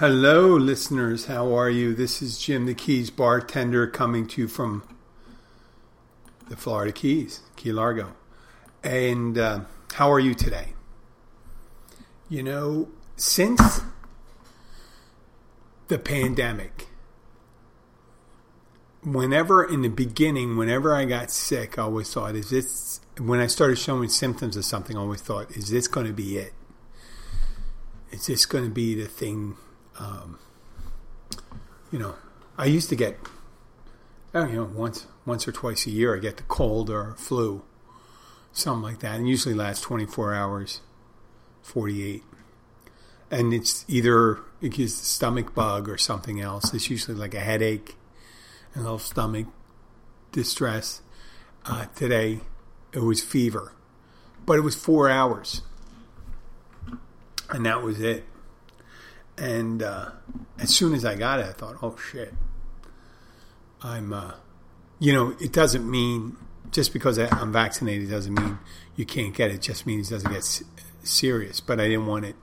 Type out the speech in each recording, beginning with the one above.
Hello, listeners. How are you? This is Jim the Keys bartender coming to you from the Florida Keys, Key Largo. And uh, how are you today? You know, since the pandemic, whenever in the beginning, whenever I got sick, I always thought, is this, when I started showing symptoms of something, I always thought, is this going to be it? Is this going to be the thing? Um, you know, I used to get, oh, you know, once once or twice a year, I get the cold or flu, something like that, and usually lasts 24 hours, 48. And it's either it gives the stomach bug or something else. It's usually like a headache, a little stomach distress. Uh, today, it was fever, but it was four hours, and that was it. And uh, as soon as I got it, I thought, oh shit. I'm, uh, you know, it doesn't mean just because I'm vaccinated doesn't mean you can't get it. it just means it doesn't get serious. But I didn't want it,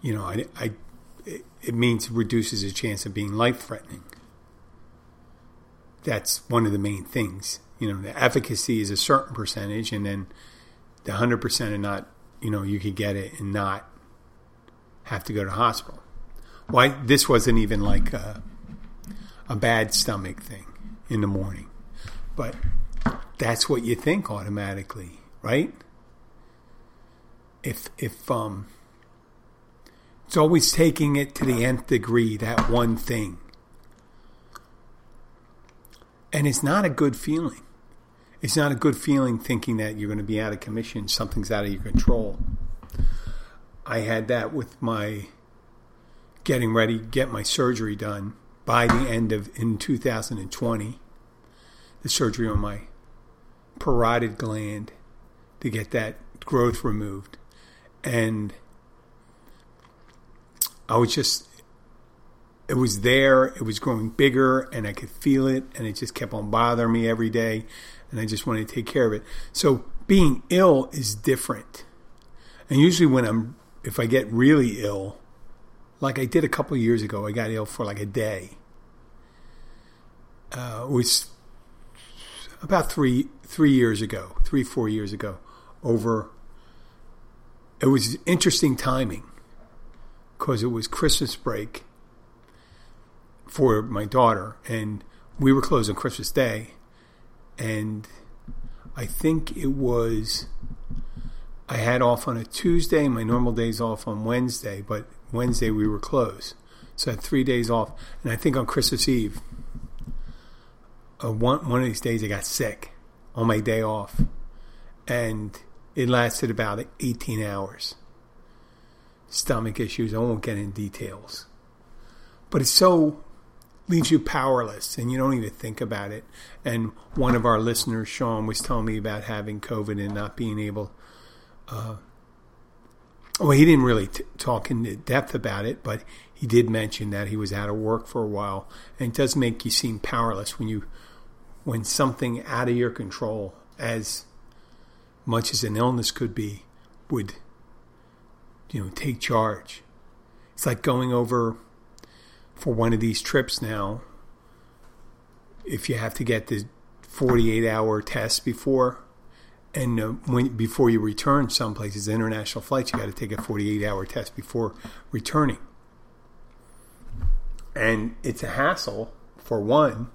you know, I, I it means it reduces the chance of being life threatening. That's one of the main things. You know, the efficacy is a certain percentage, and then the 100% are not, you know, you could get it and not have to go to hospital. Why this wasn't even like a, a bad stomach thing in the morning, but that's what you think automatically, right? If if um, it's always taking it to the nth degree that one thing, and it's not a good feeling. It's not a good feeling thinking that you're going to be out of commission, something's out of your control. I had that with my getting ready to get my surgery done by the end of in 2020 the surgery on my parotid gland to get that growth removed. And I was just it was there it was growing bigger and I could feel it and it just kept on bothering me every day and I just wanted to take care of it. So being ill is different. And usually when I'm if I get really ill, like I did a couple years ago, I got ill for like a day. Uh, it was about three three years ago, three four years ago. Over, it was interesting timing because it was Christmas break for my daughter, and we were closed on Christmas Day, and I think it was I had off on a Tuesday. My normal days off on Wednesday, but Wednesday we were closed, so I had three days off. And I think on Christmas Eve, uh, one one of these days I got sick on my day off, and it lasted about 18 hours. Stomach issues. I won't get in details, but it's so leaves you powerless and you don't even think about it. And one of our listeners, Sean, was telling me about having COVID and not being able uh, well, he didn't really t- talk in depth about it, but he did mention that he was out of work for a while, and it does make you seem powerless when you when something out of your control, as much as an illness could be, would you know take charge. It's like going over for one of these trips now. If you have to get the 48 hour test before and uh, when before you return some places international flights you got to take a 48 hour test before returning. And it's a hassle for one.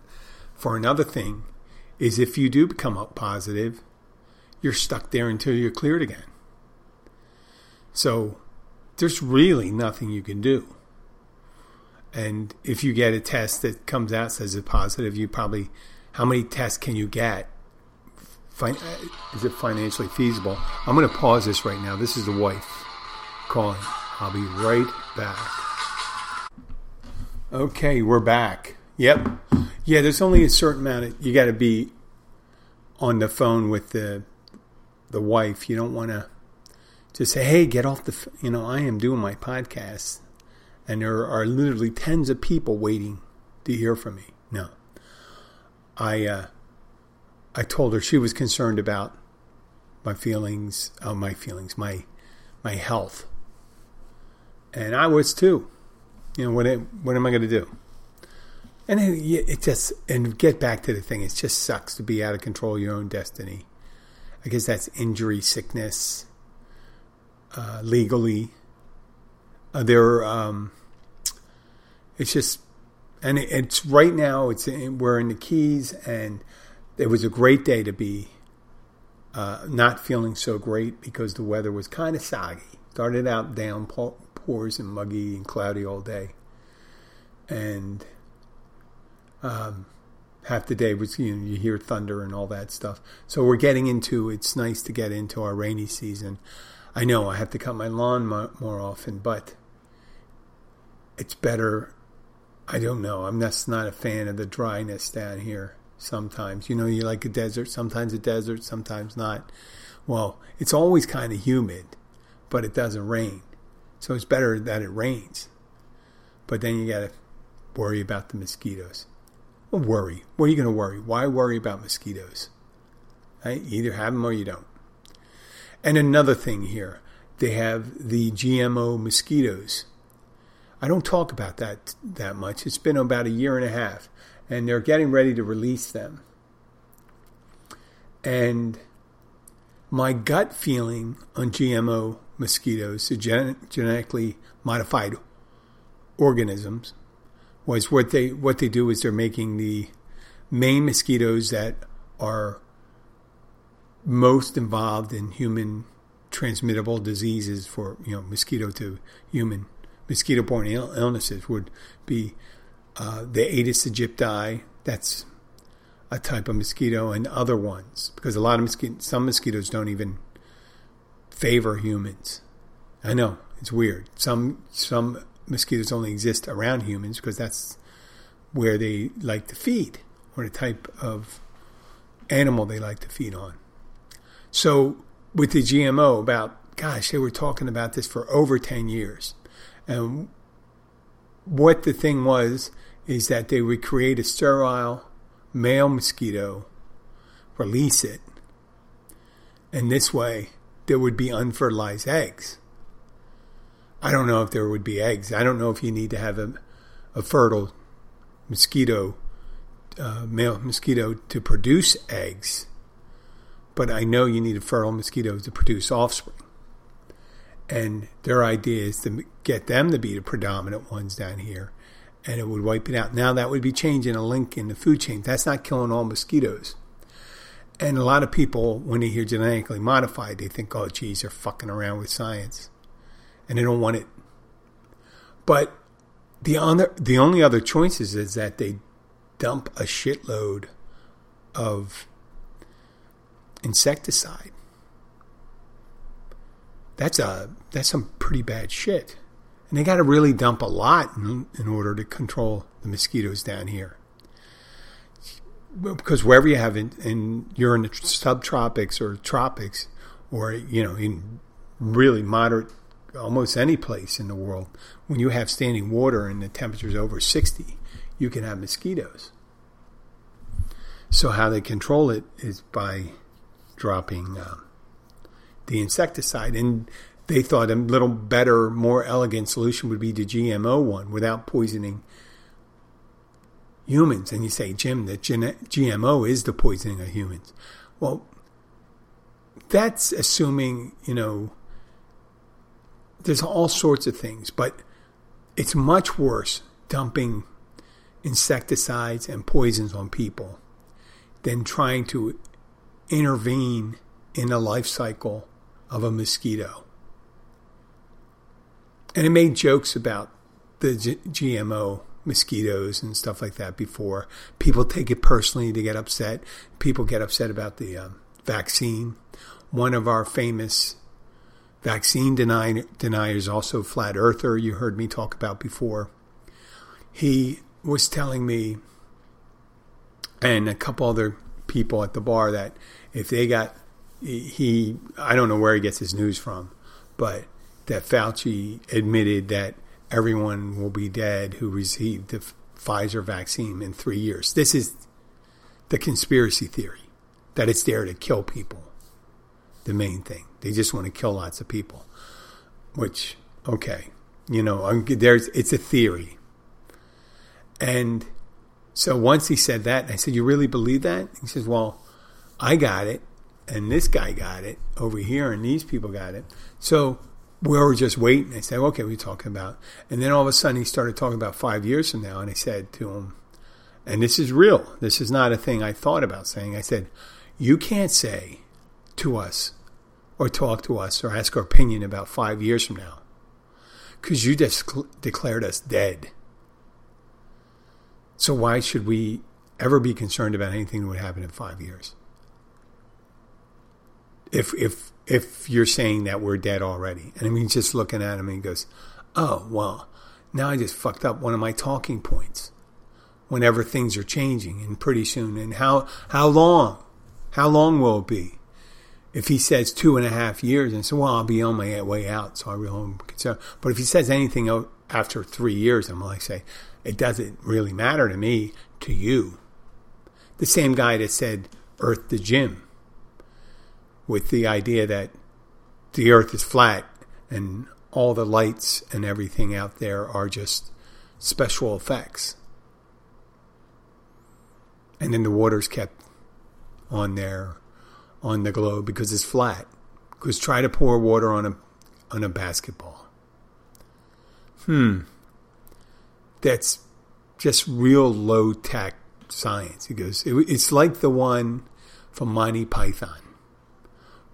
For another thing is if you do become up positive you're stuck there until you're cleared again. So there's really nothing you can do. And if you get a test that comes out says it's positive you probably how many tests can you get is it financially feasible? I'm going to pause this right now. This is the wife calling. I'll be right back. Okay, we're back. Yep. Yeah, there's only a certain amount of you got to be on the phone with the the wife. You don't want to just say, "Hey, get off the." You know, I am doing my podcast, and there are literally tens of people waiting to hear from me. No, I uh, I told her she was concerned about my feelings, uh, my feelings, my my health, and I was too. You know what? What am I going to do? And it, it just and get back to the thing. It just sucks to be out of control of your own destiny. I guess that's injury, sickness, uh, legally. Uh, there, um, it's just, and it, it's right now. It's we're in the Keys, and it was a great day to be uh, not feeling so great because the weather was kind of soggy. Started out downpours and muggy and cloudy all day, and um, half the day was you know you hear thunder and all that stuff. So we're getting into. It's nice to get into our rainy season. I know I have to cut my lawn more, more often, but it's better. I don't know. I'm just not a fan of the dryness down here. Sometimes, you know, you like a desert. Sometimes a desert, sometimes not. Well, it's always kind of humid, but it doesn't rain. So it's better that it rains. But then you got to worry about the mosquitoes. Well, worry. What are you going to worry? Why worry about mosquitoes? Right? You either have them or you don't. And another thing here, they have the GMO mosquitoes. I don't talk about that that much. It's been about a year and a half, and they're getting ready to release them. And my gut feeling on GMO mosquitoes, the gen- genetically modified organisms, was what they what they do is they're making the main mosquitoes that are most involved in human transmittable diseases for you know mosquito to human mosquito borne illnesses would be uh, the Aedes aegypti. That's a type of mosquito, and other ones because a lot of mosquitoes, some mosquitoes don't even favor humans. I know it's weird. Some some mosquitoes only exist around humans because that's where they like to feed or the type of animal they like to feed on. So with the GMO, about gosh, they were talking about this for over ten years, and what the thing was is that they would create a sterile male mosquito, release it, and this way there would be unfertilized eggs. I don't know if there would be eggs. I don't know if you need to have a, a fertile mosquito, uh, male mosquito, to produce eggs. But I know you need a fertile mosquito to produce offspring. And their idea is to get them to be the predominant ones down here, and it would wipe it out. Now that would be changing a link in the food chain. That's not killing all mosquitoes. And a lot of people, when they hear genetically modified, they think, "Oh, geez, they're fucking around with science." and they don't want it. But the other, the only other choices is that they dump a shitload of insecticide. That's a that's some pretty bad shit, and they got to really dump a lot in, in order to control the mosquitoes down here. Because wherever you have, in, in you're in the subtropics or tropics, or you know, in really moderate almost any place in the world, when you have standing water and the temperature's over 60, you can have mosquitoes. So, how they control it is by dropping uh, the insecticide. And they thought a little better, more elegant solution would be the GMO one without poisoning humans. And you say, Jim, that GMO is the poisoning of humans. Well, that's assuming, you know, there's all sorts of things, but it's much worse dumping insecticides and poisons on people than trying to intervene in the life cycle of a mosquito. And it made jokes about the G- GMO mosquitoes and stuff like that before. People take it personally, they get upset. People get upset about the um, vaccine. One of our famous vaccine denier, deniers, also flat earther, you heard me talk about before. He was telling me, and a couple other people at the bar, that if they got, he, I don't know where he gets his news from, but that Fauci admitted that everyone will be dead who received the Pfizer vaccine in three years. This is the conspiracy theory that it's there to kill people the main thing. They just want to kill lots of people, which, okay, You know, there's it's a theory. And so once he said that, I said, "You really believe that?" He says, "Well, I got it, and this guy got it over here, and these people got it." So we were just waiting. I said, "Okay, we're talking about," and then all of a sudden he started talking about five years from now, and I said to him, and this is real. This is not a thing I thought about saying. I said, "You can't say to us, or talk to us, or ask our opinion about five years from now." because you just declared us dead. So why should we ever be concerned about anything that would happen in five years? If if if you're saying that we're dead already, and I mean just looking at him and he goes, "Oh well, now I just fucked up one of my talking points." Whenever things are changing, and pretty soon, and how how long, how long will it be? if he says two and a half years and so well I'll be on my way out so I really am concerned but if he says anything after three years I'm like say it doesn't really matter to me to you the same guy that said earth the gym with the idea that the earth is flat and all the lights and everything out there are just special effects and then the water's kept on there on the globe because it's flat. Because try to pour water on a on a basketball. Hmm. That's just real low tech science. He goes, it, it's like the one from Monty Python,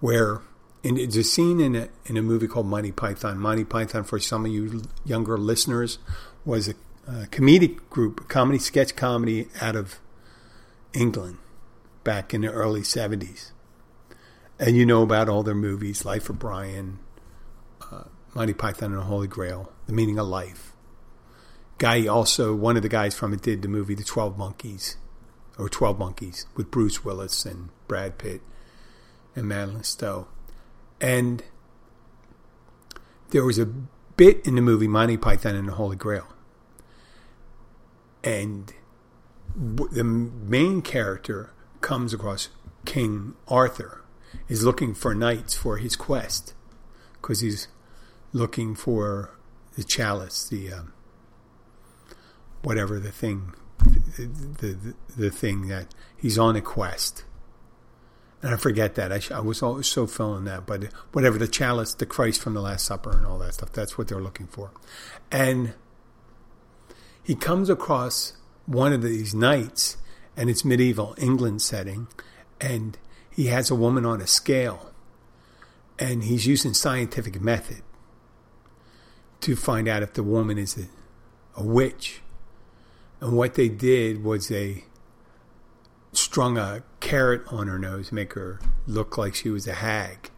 where and it's a scene in a in a movie called Monty Python. Monty Python, for some of you younger listeners, was a, a comedic group, a comedy sketch comedy out of England back in the early seventies and you know about all their movies, Life of Brian, uh, Monty Python and the Holy Grail, The Meaning of Life. Guy also, one of the guys from it did the movie The Twelve Monkeys, or Twelve Monkeys, with Bruce Willis and Brad Pitt and Madeleine Stowe. And there was a bit in the movie Monty Python and the Holy Grail. And the main character comes across King Arthur is looking for knights for his quest because he's looking for the chalice, the um, whatever the thing, the, the, the thing that he's on a quest. And I forget that. I, I was always so feeling that, but whatever the chalice, the Christ from the Last Supper, and all that stuff. That's what they're looking for. And he comes across one of these knights, and it's medieval England setting, and he has a woman on a scale and he's using scientific method to find out if the woman is a, a witch. And what they did was they strung a carrot on her nose, make her look like she was a hag.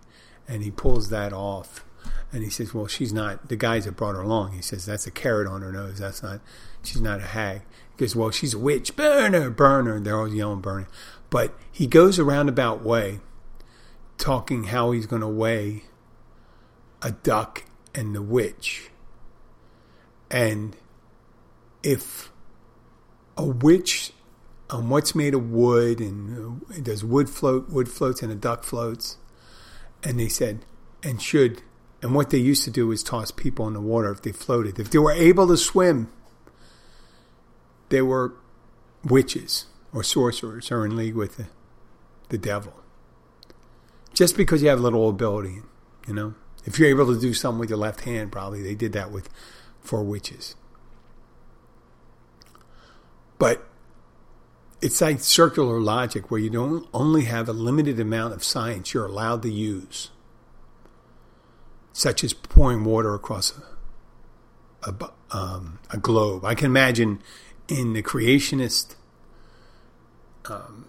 And he pulls that off. And he says, Well, she's not, the guys that brought her along, he says, That's a carrot on her nose. That's not, she's not a hag. He goes, Well, she's a witch. Burn her, burn her. They're all yelling, burn her. But he goes a roundabout way, talking how he's going to weigh a duck and the witch. And if a witch on what's made of wood and uh, does wood float, wood floats and a duck floats. And they said, and should, and what they used to do is toss people in the water if they floated. If they were able to swim, they were witches or sorcerers or in league with the, the devil. Just because you have a little ability, you know. If you're able to do something with your left hand, probably they did that with four witches. But it's like circular logic where you don't only have a limited amount of science you're allowed to use, such as pouring water across a, a, um, a globe. I can imagine in the creationist um,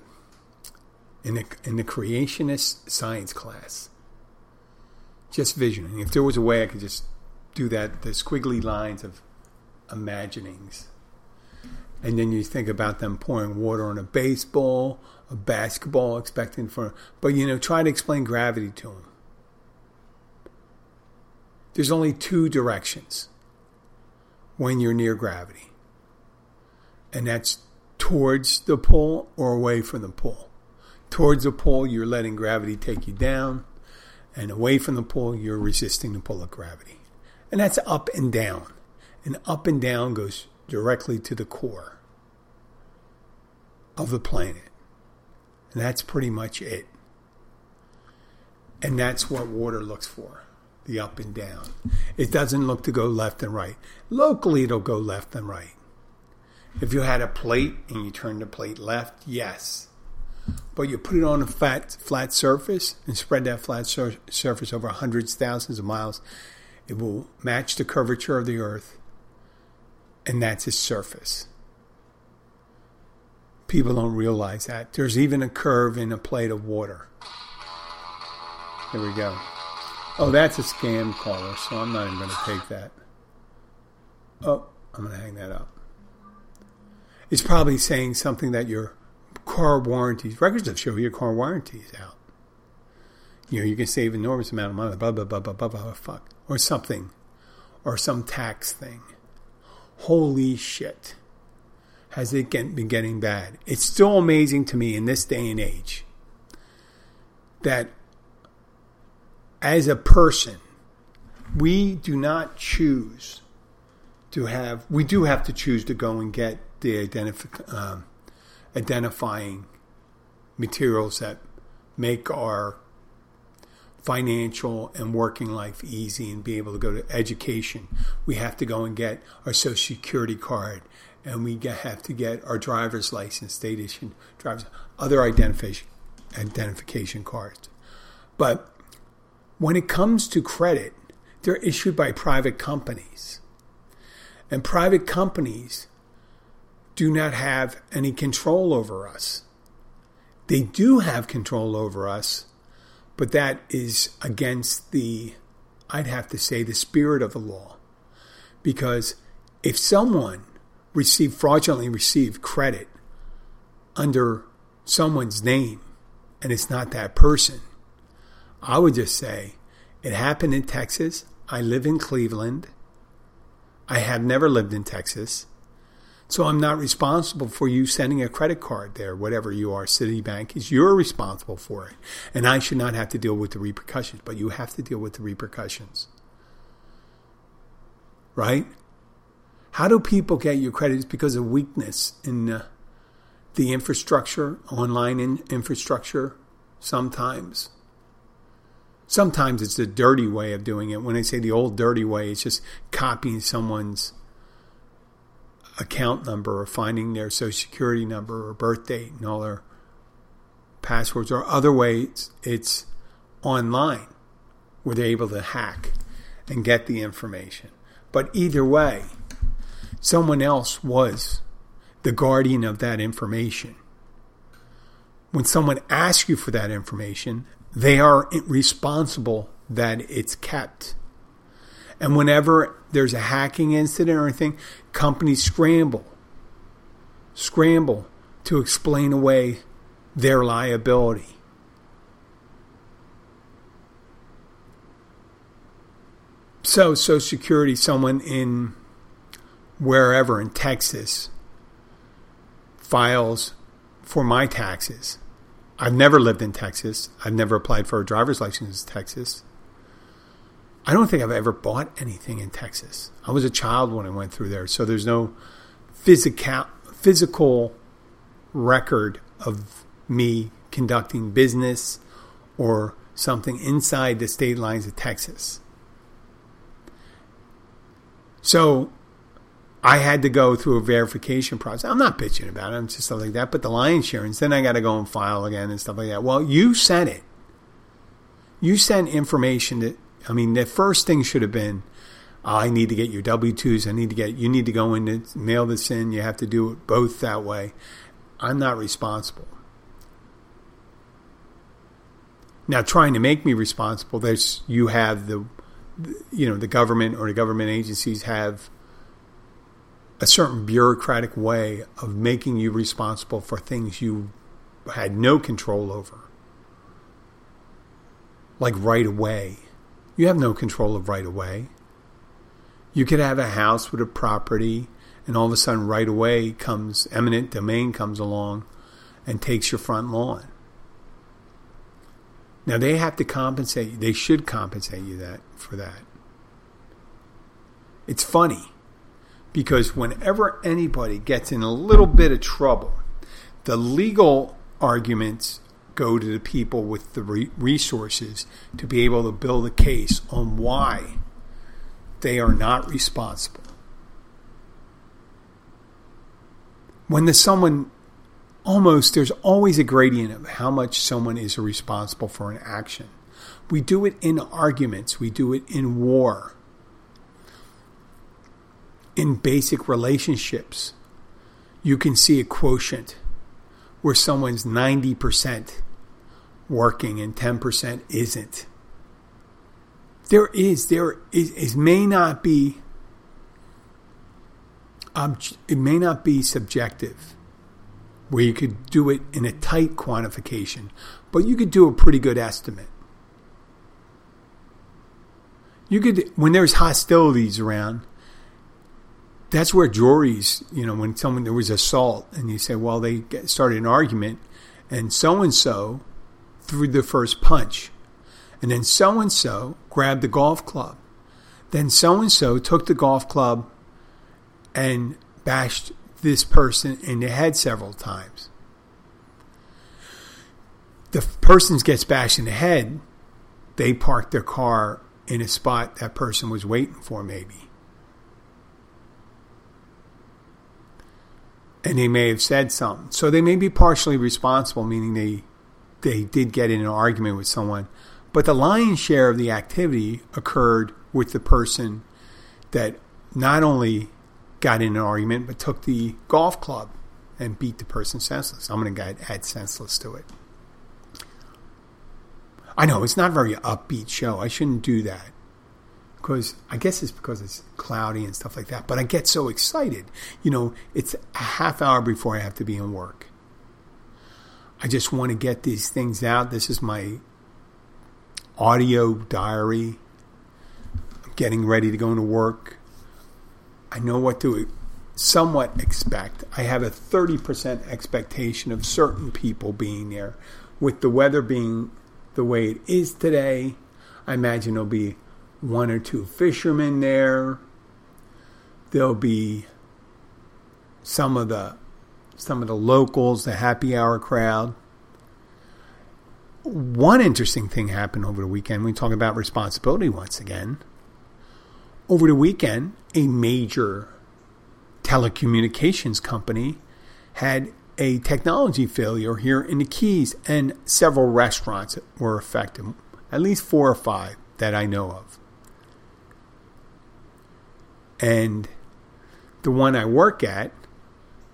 in the in the creationist science class. Just visioning. If there was a way I could just do that, the squiggly lines of imaginings, and then you think about them pouring water on a baseball, a basketball, expecting for, but you know, try to explain gravity to them. There's only two directions when you're near gravity, and that's towards the pole or away from the pole. Towards the pole, you're letting gravity take you down, and away from the pole, you're resisting the pull of gravity. And that's up and down. And up and down goes directly to the core of the planet. And that's pretty much it. And that's what water looks for the up and down. It doesn't look to go left and right. Locally, it'll go left and right. If you had a plate and you turn the plate left, yes. But you put it on a flat, flat surface and spread that flat sur- surface over hundreds, thousands of miles, it will match the curvature of the Earth, and that's its surface. People don't realize that. There's even a curve in a plate of water. There we go. Oh, that's a scam caller, so I'm not even going to take that. Oh, I'm going to hang that up. It's probably saying something that your car warranties, records of show your car warranty is out. You know, you can save an enormous amount of money, blah, blah, blah, blah, blah, blah, fuck. Or something. Or some tax thing. Holy shit. Has it been getting bad? It's still amazing to me in this day and age that as a person, we do not choose to have, we do have to choose to go and get the identif- um, identifying materials that make our financial and working life easy and be able to go to education. We have to go and get our social security card and we get, have to get our driver's license, state issued driver's, other identification, identification cards. But when it comes to credit, they're issued by private companies. And private companies do not have any control over us. They do have control over us, but that is against the, I'd have to say, the spirit of the law. Because if someone received, fraudulently received credit under someone's name and it's not that person, I would just say it happened in Texas. I live in Cleveland. I have never lived in Texas. So I'm not responsible for you sending a credit card there, whatever you are, Citibank is you're responsible for it. And I should not have to deal with the repercussions, but you have to deal with the repercussions. Right? How do people get your credit? It's because of weakness in uh, the infrastructure, online in infrastructure, sometimes. Sometimes it's the dirty way of doing it. When I say the old dirty way, it's just copying someone's account number or finding their social security number or birth date and all their passwords. Or other ways, it's online where they're able to hack and get the information. But either way, someone else was the guardian of that information. When someone asks you for that information, they are responsible that it's kept. And whenever there's a hacking incident or anything, companies scramble, scramble to explain away their liability. So, Social Security, someone in wherever in Texas files for my taxes I've never lived in Texas. I've never applied for a driver's license in Texas. I don't think I've ever bought anything in Texas. I was a child when I went through there, so there's no physical physical record of me conducting business or something inside the state lines of Texas. So I had to go through a verification process. I'm not bitching about it. I'm just stuff like that. But the line insurance, then I got to go and file again and stuff like that. Well, you sent it. You sent information that, I mean, the first thing should have been, oh, I need to get your W 2s. I need to get, you need to go in and mail this in. You have to do it both that way. I'm not responsible. Now, trying to make me responsible, there's, you have the, you know, the government or the government agencies have a certain bureaucratic way of making you responsible for things you had no control over. Like right away. You have no control of right away. You could have a house with a property, and all of a sudden, right away comes eminent domain comes along and takes your front lawn. Now they have to compensate. They should compensate you that for that. it's funny because whenever anybody gets in a little bit of trouble, the legal arguments go to the people with the re- resources to be able to build a case on why they are not responsible. When there's someone almost, there's always a gradient of how much someone is responsible for an action. We do it in arguments, we do it in war, in basic relationships. You can see a quotient where someone's 90% working and 10% isn't. There is, there is, it may not be, it may not be subjective where you could do it in a tight quantification, but you could do a pretty good estimate. You could, when there's hostilities around, that's where juries, you know, when someone there was assault, and you say, well, they started an argument, and so and so threw the first punch, and then so and so grabbed the golf club, then so and so took the golf club and bashed this person in the head several times. The person gets bashed in the head, they park their car in a spot that person was waiting for, maybe. And they may have said something. So they may be partially responsible, meaning they they did get in an argument with someone, but the lion's share of the activity occurred with the person that not only got in an argument but took the golf club and beat the person senseless. I'm going to add senseless to it. I know it's not a very upbeat show. I shouldn't do that because I guess it's because it's cloudy and stuff like that. But I get so excited. You know, it's a half hour before I have to be in work. I just want to get these things out. This is my audio diary. I'm getting ready to go into work. I know what to somewhat expect. I have a 30% expectation of certain people being there. With the weather being the way it is today, I imagine there'll be one or two fishermen there. There'll be some of the some of the locals, the happy hour crowd. One interesting thing happened over the weekend. We talk about responsibility once again. Over the weekend, a major telecommunications company had a technology failure here in the Keys, and several restaurants were affected, at least four or five that I know of. And the one I work at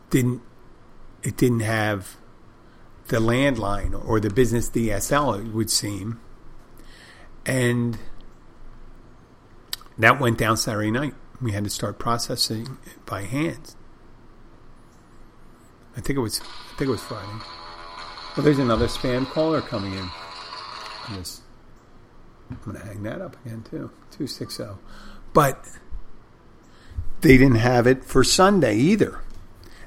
didn't it didn't have the landline or the business DSL it would seem. And that went down Saturday night. We had to start processing it by hand. I think it was I think it was Friday. Well, there's another spam caller coming in. I'm, just, I'm to hang that up again too. 260. But they didn't have it for Sunday either.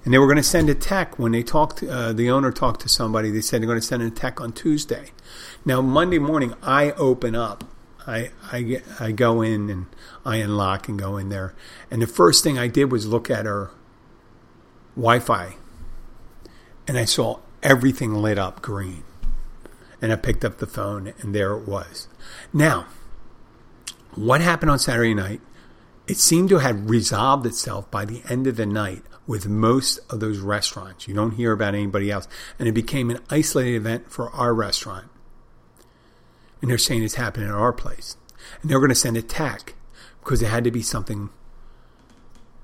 And they were going to send a tech when they talked. Uh, the owner talked to somebody. They said they're going to send a tech on Tuesday. Now Monday morning, I open up. I I I go in and I unlock and go in there. And the first thing I did was look at her Wi-Fi, and I saw everything lit up green. And I picked up the phone, and there it was. Now, what happened on Saturday night? It seemed to have resolved itself by the end of the night with most of those restaurants. You don't hear about anybody else. And it became an isolated event for our restaurant. And they're saying it's happening at our place. And they're going to send a tech because it had to be something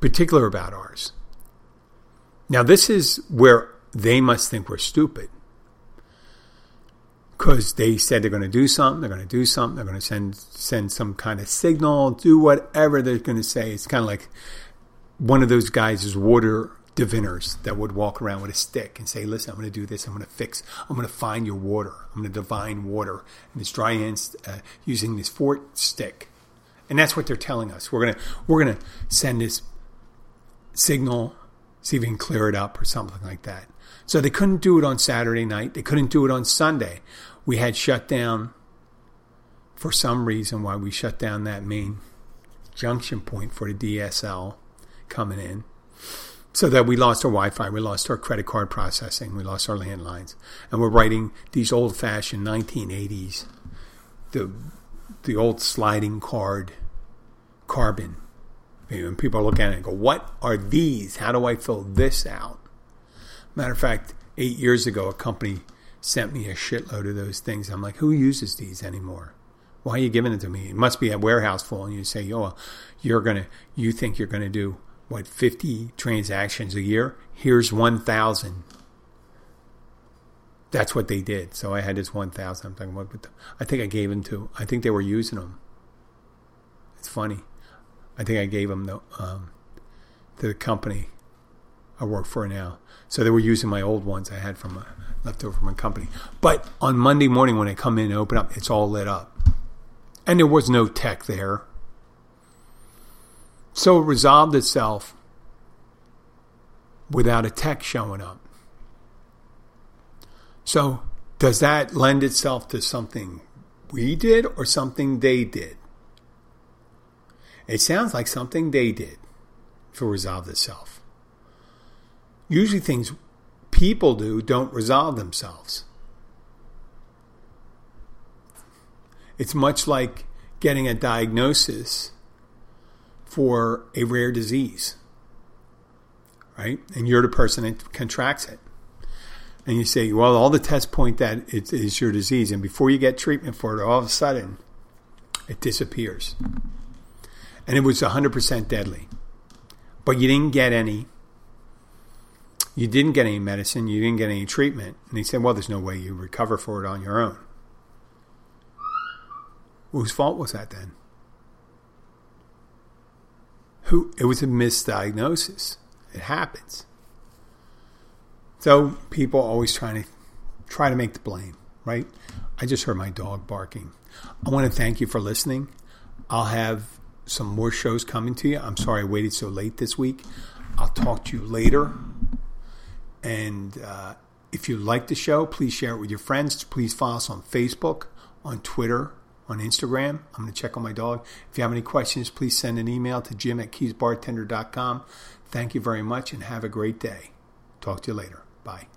particular about ours. Now, this is where they must think we're stupid because they said they're going to do something, they're going to do something, they're going to send send some kind of signal, do whatever they're going to say. It's kind of like one of those guys is water diviners that would walk around with a stick and say, "Listen, I'm going to do this. I'm going to fix. I'm going to find your water. I'm going to divine water." And it's dry ants uh, using this fort stick, and that's what they're telling us. We're gonna we're gonna send this signal, see if we can clear it up or something like that. So they couldn't do it on Saturday night. They couldn't do it on Sunday we had shut down for some reason why we shut down that main junction point for the DSL coming in. So that we lost our Wi Fi, we lost our credit card processing, we lost our landlines. And we're writing these old fashioned 1980s, the, the old sliding card carbon. And people looking at it and go, What are these? How do I fill this out? Matter of fact, eight years ago, a company sent me a shitload of those things. I'm like, Who uses these anymore? Why are you giving it to me? It must be a warehouse full. And you say, oh, you're to, you think you're to do, what, 50 transactions a year? Here's 1,000. That's what they did. So I had this 1,000. I'm talking about, I think I gave them to, I think they were using them. It's funny. I think I gave them the, um, the company I work for now. So they were using my old ones I had from a, left over from my company. But on Monday morning when I come in and open up, it's all lit up and there was no tech there. So it resolved itself without a tech showing up. So, does that lend itself to something we did or something they did? It sounds like something they did to resolve itself. Usually, things people do don't resolve themselves. It's much like getting a diagnosis for a rare disease, right? And you're the person that contracts it. And you say, well, all the tests point that it is your disease. And before you get treatment for it, all of a sudden, it disappears. And it was 100% deadly. But you didn't get any. You didn't get any medicine. You didn't get any treatment. And he said, well, there's no way you recover for it on your own. Whose fault was that then? Who it was a misdiagnosis. It happens. So people always trying to try to make the blame, right? I just heard my dog barking. I want to thank you for listening. I'll have some more shows coming to you. I'm sorry I waited so late this week. I'll talk to you later. And uh, if you like the show, please share it with your friends. Please follow us on Facebook, on Twitter, on Instagram. I'm going to check on my dog. If you have any questions, please send an email to jim at keysbartender.com. Thank you very much and have a great day. Talk to you later. Bye.